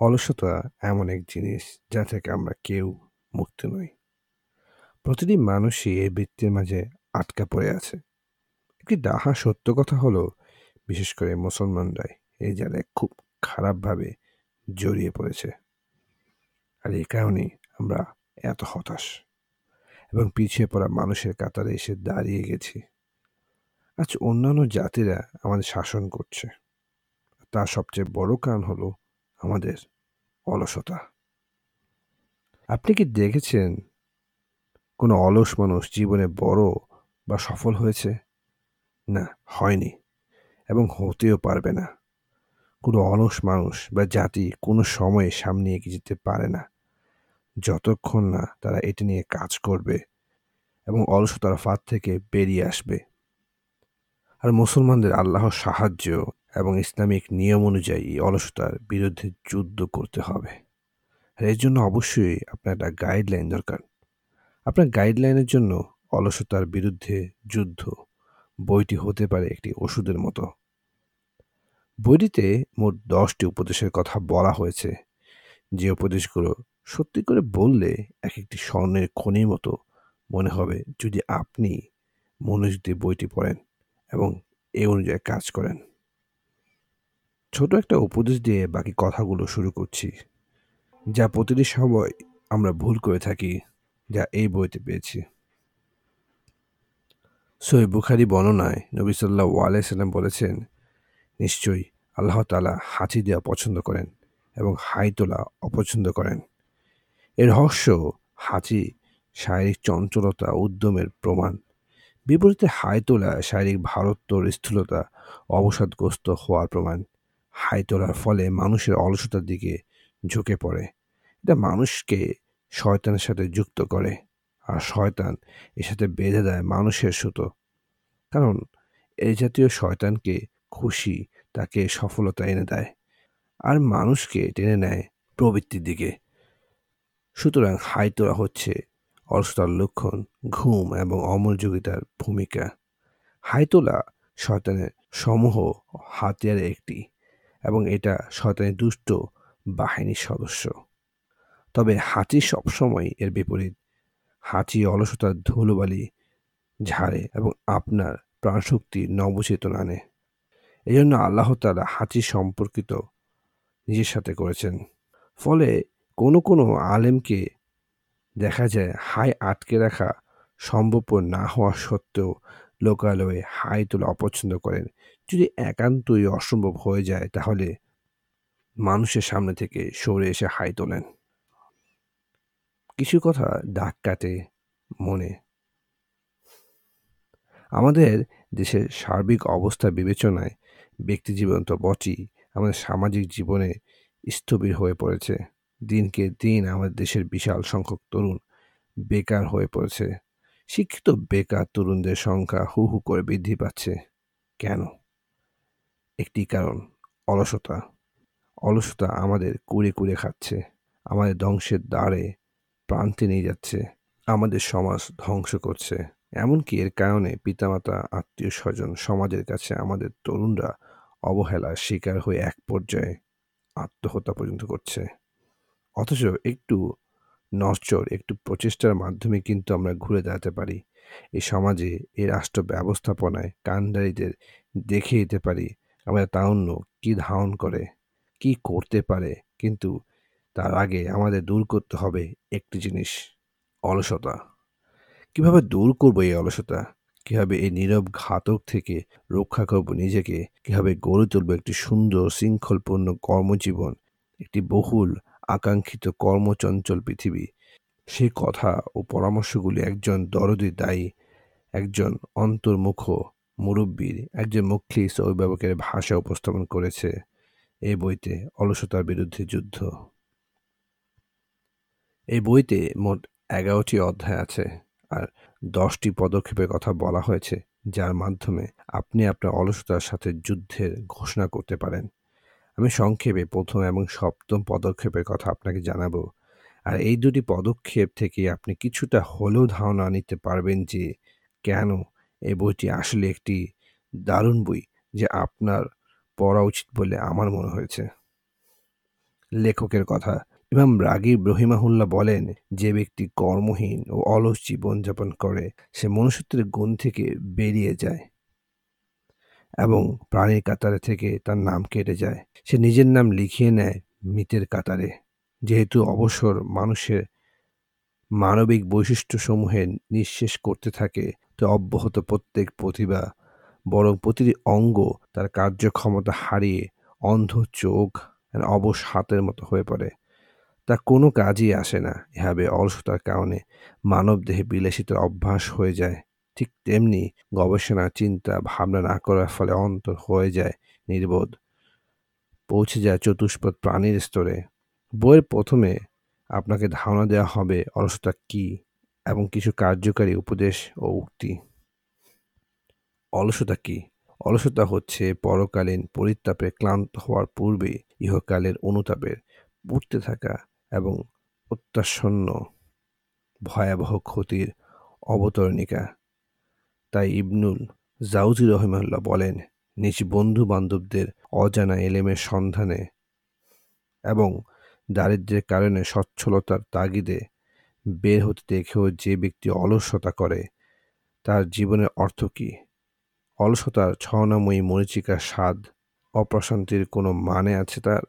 অলসতা এমন এক জিনিস যা থেকে আমরা কেউ মুক্ত নই। প্রতিটি মানুষই এই বৃত্তির মাঝে আটকা পড়ে আছে। একটি ডাহা সত্য কথা হলো, বিশেষ করে মুসলমানরাই এই জায়গায় খুব খারাপভাবে জড়িয়ে পড়েছে। আর এই কারণেই আমরা এত হতাশ এবং পিছিয়ে পড়া মানুষের কাতারে এসে দাঁড়িয়ে গেছি। আজ অন্যান্য জাতিরা আমাদের শাসন করছে। তার সবচেয়ে বড় কারণ হলো আমাদের অলসতা। আপনি কি দেখেছেন কোনো অলস মানুষ জীবনে বড় বা সফল হয়েছে? না, হয়নি এবং হতেও পারবে না। কোনো অলস মানুষ বা জাতি কোনো সময়ে সামনে এগিয়ে যেতে পারে না। যতক্ষণ না তারা এটি নিয়ে কাজ করবে এবং অলসতার ফাঁদ থেকে বেরিয়ে আসবে। আর মুসলমানদের আল্লাহর সাহায্য এবং ইসলামিক নিয়ম অনুযায়ী অলসতার বিরুদ্ধে যুদ্ধ করতে হবে। আর এর জন্য অবশ্যই আপনার একটা গাইডলাইন দরকার। আপনার গাইডলাইনের জন্য অলসতার বিরুদ্ধে যুদ্ধ বইটি হতে পারে একটি ওষুধের মতো। বইটিতে মোট দশটি উপদেশের কথা বলা হয়েছে। যে উপদেশগুলো সত্যি করে বললে এক একটি স্বর্ণের খনির মতো মনে হবে যদি আপনি মনোযোগ দিয়ে বইটি পড়েন এবং এ অনুযায়ী কাজ করেন। ছোট একটা উপদেশ দিয়ে বাকি কথাগুলো শুরু করছি, যা প্রতিটি সময় আমরা ভুল করে থাকি, যা এই বইতে পেয়েছি। সই বুখারি বর্ণনায় নবী সাল্লাহ আলাইসাল্লাম বলেছেন, নিশ্চয়ই আল্লাহ তালা হাঁচি দেওয়া পছন্দ করেন এবং হাই তোলা অপছন্দ করেন। এর রহস্য হাঁচি, শারীরিক চঞ্চলতা উদ্যমের প্রমাণ। বিপরীতে হাই তোলা শারীরিক ভারত্ব স্থূলতা অবসাদগ্রস্ত হওয়ার প্রমাণ। হাই তোলার ফলে মানুষের অলসতার দিকে ঝুঁকে পড়ে। এটা মানুষকে শয়তানের সাথে যুক্ত করে আর শয়তান এর সাথে বেঁধে দেয় মানুষের সুতো। কারণ এই জাতীয় শয়তানকে খুশি তাকে সফলতা এনে দেয় আর মানুষকে টেনে নেয় প্রবৃত্তির দিকে। সুতরাং হাই তোলা হচ্ছে অলসতার লক্ষণ ঘুম এবং অমনোযোগিতার ভূমিকা। হাই তোলা শয়তানের সমূহ হাতিয়ারের একটি। এবং এটা শয়তানের দুষ্ট বাহিনীর সদস্য। তবে হাঁচি সবসময় এর বিপরীত। হাঁচি অলসতার ধুলোবালি ঝাড়ে এবং আপনার প্রাণশক্তি নবচেতন আনে। এই জন্য আল্লাহ তালা হাঁচি সম্পর্কিত নিজের সাথে করেছেন। ফলে কোনো কোনো আলেমকে দেখা যায় হাই আটকে রাখা সম্ভবপর না হওয়া সত্ত্বেও লোকালয়ে হাই তোলা অপছন্দ করেন। যদি একান্তই অসম্ভব হয়ে যায়, তাহলে মানুষের সামনে থেকে সরে এসে হাই তোলেন। কিছু কথা দাগ কাটে মনে। আমাদের দেশের সার্বিক অবস্থা বিবেচনায় ব্যক্তি জীবন তো বচই আমাদের সামাজিক জীবনে স্থবির হয়ে পড়েছে। দিনকে দিন আমাদের দেশের বিশাল সংখ্যক তরুণ বেকার হয়ে পড়েছে। শিক্ষিত বেকার তরুণদের সংখ্যা হু হু করে বৃদ্ধি পাচ্ছে। কেন? একটি কারণ, অলসতা। অলসতা আমাদের কুড়ে কুড়ে খাচ্ছে। আমাদের ধ্বংসের দ্বারে প্রান্তে নিয়ে যাচ্ছে। আমাদের সমাজ ধ্বংস করছে। এমনকি এর কারণে পিতামাতা, আত্মীয় স্বজন, সমাজের কাছে আমাদের তরুণরা অবহেলার শিকার হয়ে এক পর্যায়ে আত্মহত্যা পর্যন্ত করছে। অথচ একটু নশ্বর একটু প্রচেষ্টার মাধ্যমে কিন্তু আমরা ঘুরে দাঁড়াতে পারি। এই সমাজে, এই রাষ্ট্র ব্যবস্থাপনায় কান্ডারিদের দেখে দিতে পারি। আমাদের তাউন্য কি ধারণ করে, কি করতে পারে, কিন্তু তার আগে আমাদের দূর করতে হবে একটি জিনিস, অলসতা। কীভাবে দূর করব এই অলসতা? কীভাবে এই নীরব ঘাতক থেকে রক্ষা করব নিজেকে? কীভাবে গড়ে তুলব একটি সুন্দর, শৃঙ্খলপূর্ণ কর্মজীবন? একটি বহুল আকাঙ্ক্ষিত কর্মচঞ্চল পৃথিবী। সেই কথা ও পরামর্শগুলি একজন দরদি দায়ী, একজন অন্তর্মুখ মুরব্বীর, একজন মুখলিস অভিভাবকের ভাষা উপস্থাপন করেছে এই বইতে অলসতার বিরুদ্ধে যুদ্ধ। এই বইতে মোট এগারোটি অধ্যায় আছে আর দশটি পদক্ষেপের কথা বলা হয়েছে, যার মাধ্যমে আপনি আপনার অলসতার সাথে যুদ্ধের ঘোষণা করতে পারেন। আমি সংক্ষেপে প্রথম এবং সপ্তম পদক্ষেপের কথা আপনাকে জানাব। আর এই দুটি পদক্ষেপ থেকে আপনি কিছুটা হলেও ধারণা নিতে পারবেন যে কেন এই বইটি আসলে একটি দারুণ বই যে আপনার পড়া উচিত বলে আমার মনে হয়েছে। লেখকের কথা, ইমাম রাগিব রহিমাহুল্লাহ বলেন, যে ব্যক্তি কর্মহীন ও অলস জীবনযাপন করে, সে মনুষ্যত্বের গুণ থেকে বেরিয়ে যায়। এবং প্রাণীর কাতারে থেকে তার নাম কেটে যায়। সে নিজের নাম লিখিয়ে নেয় মৃতের কাতারে। যেহেতু অবসর মানুষের মানবিক বৈশিষ্ট্যসমূহের নিঃশেষ করতে থাকে, তো অব্যাহত প্রত্যেক প্রতিভা বরং প্রতিটি অঙ্গ তার কার্যক্ষমতা হারিয়ে অন্ধ চোখ অবশ হাতের মতো হয়ে পড়ে। তা কোনো কাজই আসে না। এভাবে অলসতার কারণে মানব দেহে বিলাসিতার অভ্যাস হয়ে যায়। ঠিক তেমনি গবেষণা, চিন্তা, ভাবনা না করার ফলে অন্তর হয়ে যায় নির্বোধ। পৌঁছে যায় চতুষ্পদ প্রাণীর স্তরে। বইয়ের প্রথমে আপনাকে ধারণা দেওয়া হবে অলসতা কি এবং কিছু কার্যকারী উপদেশ ও উক্তি। অলসতা কি? অলসতা হচ্ছে পরকালীন পরিত্তাপে ক্লান্ত হওয়ার পূর্বে ইহকালের অনুতাপের পড়তে থাকা এবং অত্যাসন্ন ভয়াবহ ক্ষতির অবতরণিকা। তাই ইবনুল জাউজি রহমাল্লাহ বলেন, নিজ বন্ধু বান্ধবদের অজানা এলেমের সন্ধানে এবং দারিদ্র্যের কারণে সচ্ছলতার তাগিদে বের হতে দেখেও যে ব্যক্তি অলসতা করে, তার জীবনের অর্থ কী? অলসতার ছলনাময়ী মরিচিকার স্বাদ অপ্রশান্তির কোনো মানে আছে তার?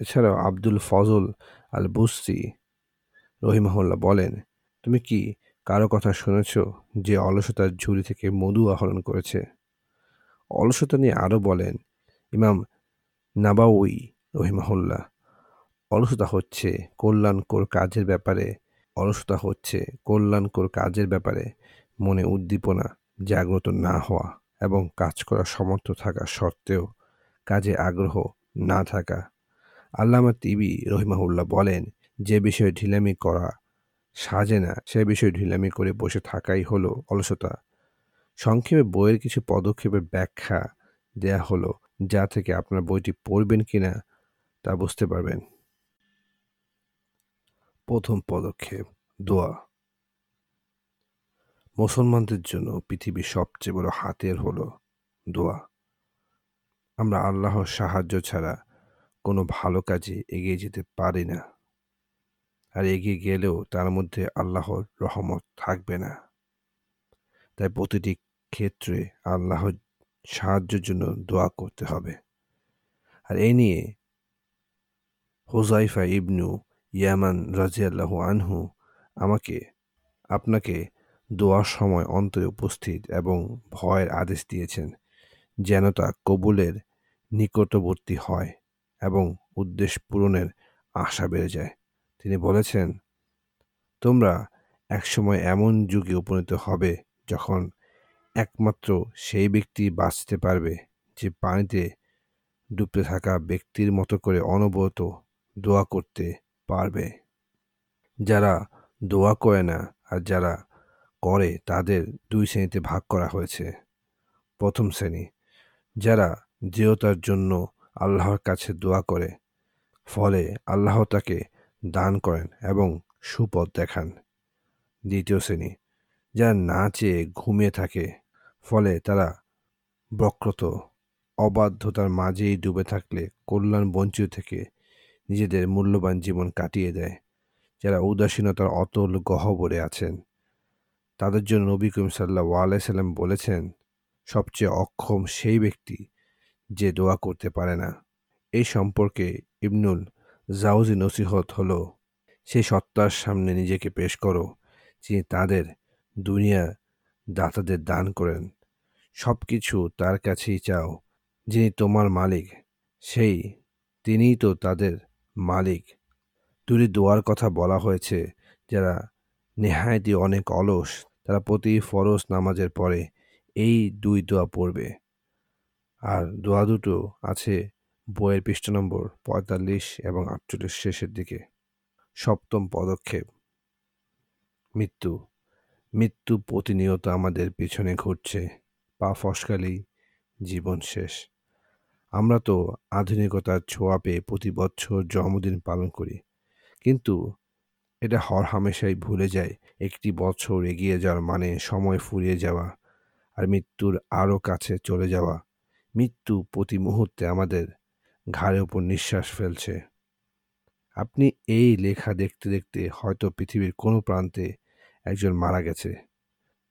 এছাড়াও আব্দুল ফজল আল বুস্তি রহিমাহুল্লাহ বলেন, তুমি কি কারও কথা শুনেছ যে অলসতার ঝুড়ি থেকে মধু আহরণ করেছে? অলসতা নিয়ে আরও বলেন, ইমাম নাবাউই রহিমাহুল্লাহ, অলসতা হচ্ছে কল্যাণকর কাজের ব্যাপারে, অলসতা হচ্ছে কল্যাণকর কাজের ব্যাপারে মনে উদ্দীপনা জাগ্রত না হওয়া এবং কাজ করার সমর্থ থাকা সত্ত্বেও কাজে আগ্রহ না থাকা। আল্লামা তিবি রহিমাহুল্লাহ বলেন, যে বিষয়ে ঢিলামি করা সাজে না, সে বিষয়ে ঢিলামি করে বসে থাকাই হলো অলসতা। সংক্ষেপে বইয়ের কিছু পদক্ষেপের ব্যাখ্যা দেয়া হলো, যা থেকে আপনার বইটি পড়বেন কিনা তা বুঝতে পারবেন। প্রথম পদক্ষেপ, দোয়া। মুসলমানদের জন্য পৃথিবীর সবচেয়ে বড় হাতের হলো দোয়া। আমরা আল্লাহর সাহায্য ছাড়া কোনো ভালো কাজে এগিয়ে যেতে পারি না। আর এগিয়ে গেলেও তার মধ্যে আল্লাহর রহমত থাকবে না। তাই প্রতিটি ক্ষেত্রে আল্লাহর সাহায্যের জন্য দোয়া করতে হবে। আর এ নিয়ে হোজাইফা ইবনু ইয়ামান রাজিয়াল্লাহ আনহু আমাকে, আপনাকে দোয়ার সময় অন্তরে উপস্থিত এবং ভয়ের আদেশ দিয়েছেন যেন তা কবুলের নিকটবর্তী হয় এবং উদ্দেশ্য পূরণের আশা বেড়ে যায়। তিনি বলেছেন, তোমরা একসময় এমন যুগে উপনীত হবে যখন একমাত্র সেই ব্যক্তি বাঁচতে পারবে যে পানিতে ডুবতে থাকা ব্যক্তির মতো করে অনবরত দোয়া করতে পারবে। যারা দোয়া করে না আর যারা করে তাদের দুই শ্রেণীতে ভাগ করা হয়েছে। প্রথম শ্রেণি, যারা দৃঢ়তার জন্য আল্লাহর কাছে দোয়া করে, ফলে আল্লাহ তাকে দান করেন এবং সুপথ দেখান। দ্বিতীয় শ্রেণি, যারা না চেয়ে ঘুমিয়ে থাকে, ফলে তারা বক্রত, অবাধ্যতার মাঝেই ডুবে থাকলে কল্যাণ বঞ্চিত থেকে নিজেদের মূল্যবান জীবন কাটিয়ে দেয়, যারা উদাসীনতার অতল গহ্বরে আছেন। তাদের জন্য নবী করিম সাল্লাহ আলাইসাল্লাম বলেছেন, সবচেয়ে অক্ষম সেই ব্যক্তি যে দোয়া করতে পারে না। এই সম্পর্কে ইবনুল জাউজি নসিহত হলো সেই সত্তার সামনে নিজেকে পেশ করো, যিনি তাদের দুনিয়া দাতাদের দান করেন। সব কিছু তার কাছেই চাও, যিনি তোমার মালিক, সেই তিনিই তো তাদের মালিক। দুটি দোয়ার কথা বলা হয়েছে, যারা নেহায়তি অনেক অলস, তারা প্রতি ফরজ নামাজের পরে এই দুই দোয়া পড়বে। আর দোয়া দুটো আছে বইয়ের পৃষ্ঠ নম্বর পঁয়তাল্লিশ এবং আটচল্লিশ শেষের দিকে। সপ্তম পদক্ষেপ। মৃত্যু। মৃত্যু প্রতিনিয়ত আমাদের পিছনে ঘুরছে। পা ফসকালেই জীবন শেষ। আমরা তো আধুনিকতার ছোঁয়া পেয়ে প্রতি বছর জন্মদিন পালন করি। কিন্তু এটা হর হামেশাই ভুলে যায় একটি বছর এগিয়ে যাওয়ার মানে সময় ফুরিয়ে যাওয়া আর মৃত্যুর আরও কাছে চলে যাওয়া। মৃত্যু প্রতি মুহূর্তে আমাদের ঘাড়ের ওপর নিঃশ্বাস ফেলছে। আপনি এই লেখা দেখতে দেখতে হয়তো পৃথিবীর কোনো প্রান্তে একজন মারা গেছে।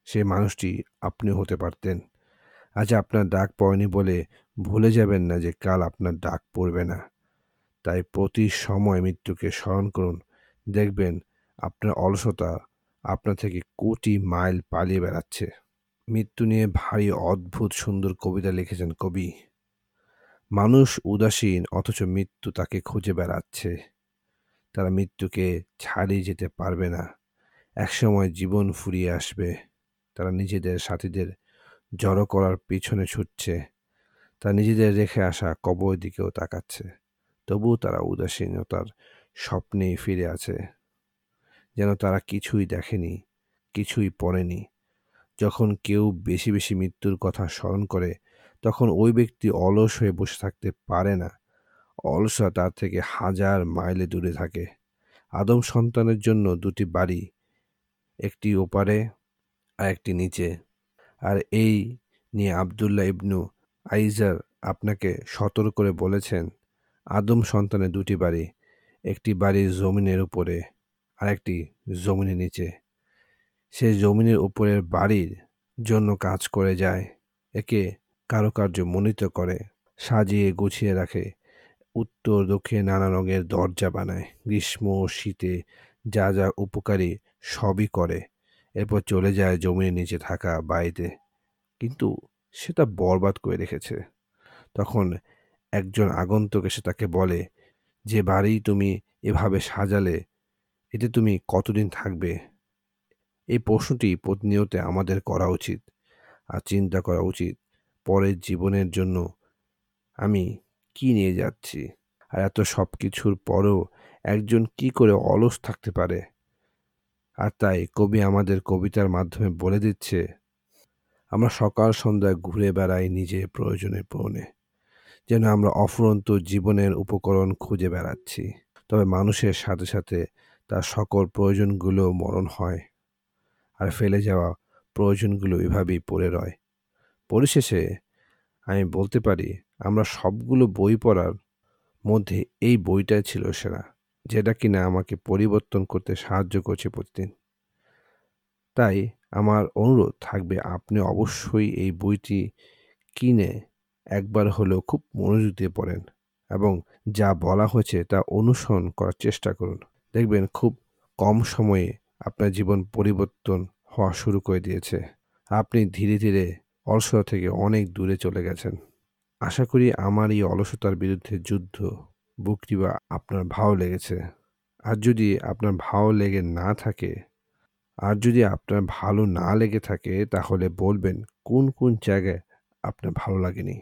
সেই মানুষটি আপনি হতে পারতেন। আজ আপনার ডাক পড়েনি বলে ভুলে যাবেন না যে কাল আপনার ডাক পড়বে না। তাই প্রতি সময় মৃত্যুকে স্মরণ করুন। দেখবেন আপনার অলসতা আপনার থেকে কোটি মাইল পালিয়ে বেড়াচ্ছে। মৃত্যু নিয়ে ভারী, অদ্ভুত, সুন্দর কবিতা লিখেছেন কবি মানুষ উদাসীন, অথচ মৃত্যু তাকে খুঁজে বেড়াচ্ছে। তারা মৃত্যুকে ছাড়িয়ে যেতে পারবে না। একসময় জীবন ফুরিয়ে আসবে। তারা নিজেদের সাথীদের জড়ো করার পিছনে ছুটছে। তারা নিজেদের রেখে আসা কবর দিকেও তাকাচ্ছে। তবুও তারা উদাসীনতার স্বপ্নেই ফিরে আছে। যেন তারা কিছুই দেখেনি, কিছুই পড়েনি। যখন কেউ বেশি বেশি মৃত্যুর কথা স্মরণ করে তখন ওই ব্যক্তি অলস হয়ে বসে থাকতে পারে না। অলসা তার থেকে হাজার মাইলে দূরে থাকে। আদম সন্তানের জন্য দুটি বাড়ি, একটি ওপারে আর একটি নিচে। আর এই নিয়ে আবদুল্লাহ ইবনু আইজার আপনাকে সতর্ক করে বলেছেন, আদম সন্তানের দুটি বাড়ি, একটি বাড়ির জমিনের উপরে আর একটি জমিনের নিচে। সে জমিনের উপরের বাড়ির জন্য কাজ করে যায়। একে কারুকার্য মনিত করে, সাজিয়ে গুছিয়ে রাখে, উত্তর, দক্ষিণে নানা রঙের দরজা বানায়, গ্রীষ্ম, শীতে যা যা উপকারী সবই করে। এরপর চলে যায় জমির নিচে থাকা বাড়িতে। কিন্তু সেটা বরবাদ করে রেখেছে। তখন একজন আগন্তুক এসে তাকে বলে, যে বাড়ি তুমি এভাবে সাজালে, এতে তুমি কতদিন থাকবে? এই প্রশ্নটি প্রতিনিয়ত আমাদের করা উচিত, আর চিন্তা করা উচিত পরের জীবনের জন্য আমি কি নিয়ে যাচ্ছি? আর এত সব কিছুর পরেও একজন কি করে অলস থাকতে পারে? আর তাই কবি আমাদের কবিতার মাধ্যমে বলে দিচ্ছে, আমরা সকাল সন্ধ্যায় ঘুরে বেড়াই নিজে প্রয়োজনে পূরণে, যেন আমরা অফুরন্ত জীবনের উপকরণ খুঁজে বেড়াচ্ছি। তবে মানুষের সাথে সাথে তার সকল প্রয়োজনগুলো মরণ হয়, আর ফেলে যাওয়া প্রয়োজনগুলো এভাবেই পড়ে রয়। পরিশেষে আমি বলতে পারি, আমরা সবগুলো বই পড়ার মধ্যে এই বইটাই ছিল সেরা, যেটা কিনা আমাকে পরিবর্তন করতে সাহায্য করছে প্রতিদিন। তাই আমার অনুরোধ থাকবে, আপনি অবশ্যই এই বইটি কিনে একবার হলেও খুব মনোযোগ দিয়ে পড়েন এবং যা বলা হয়েছে তা অনুসরণ করার চেষ্টা করুন। দেখবেন খুব কম সময়ে আপনার জীবন পরিবর্তন হওয়া শুরু করে দিয়েছে। আপনি ধীরে ধীরে অলসতা থেকে অনেক দূরে চলে গেছেন। আশা করি আমার এই অলসতার বিরুদ্ধে যুদ্ধ বুকটি বা আপনার ভাও লেগেছে। আর যদি আপনার ভাও লেগে না থাকে, আর যদি আপনার ভালো না লেগে থাকে, তাহলে বলবেন কোন কোন জায়গায় আপনার ভালো লাগেনি।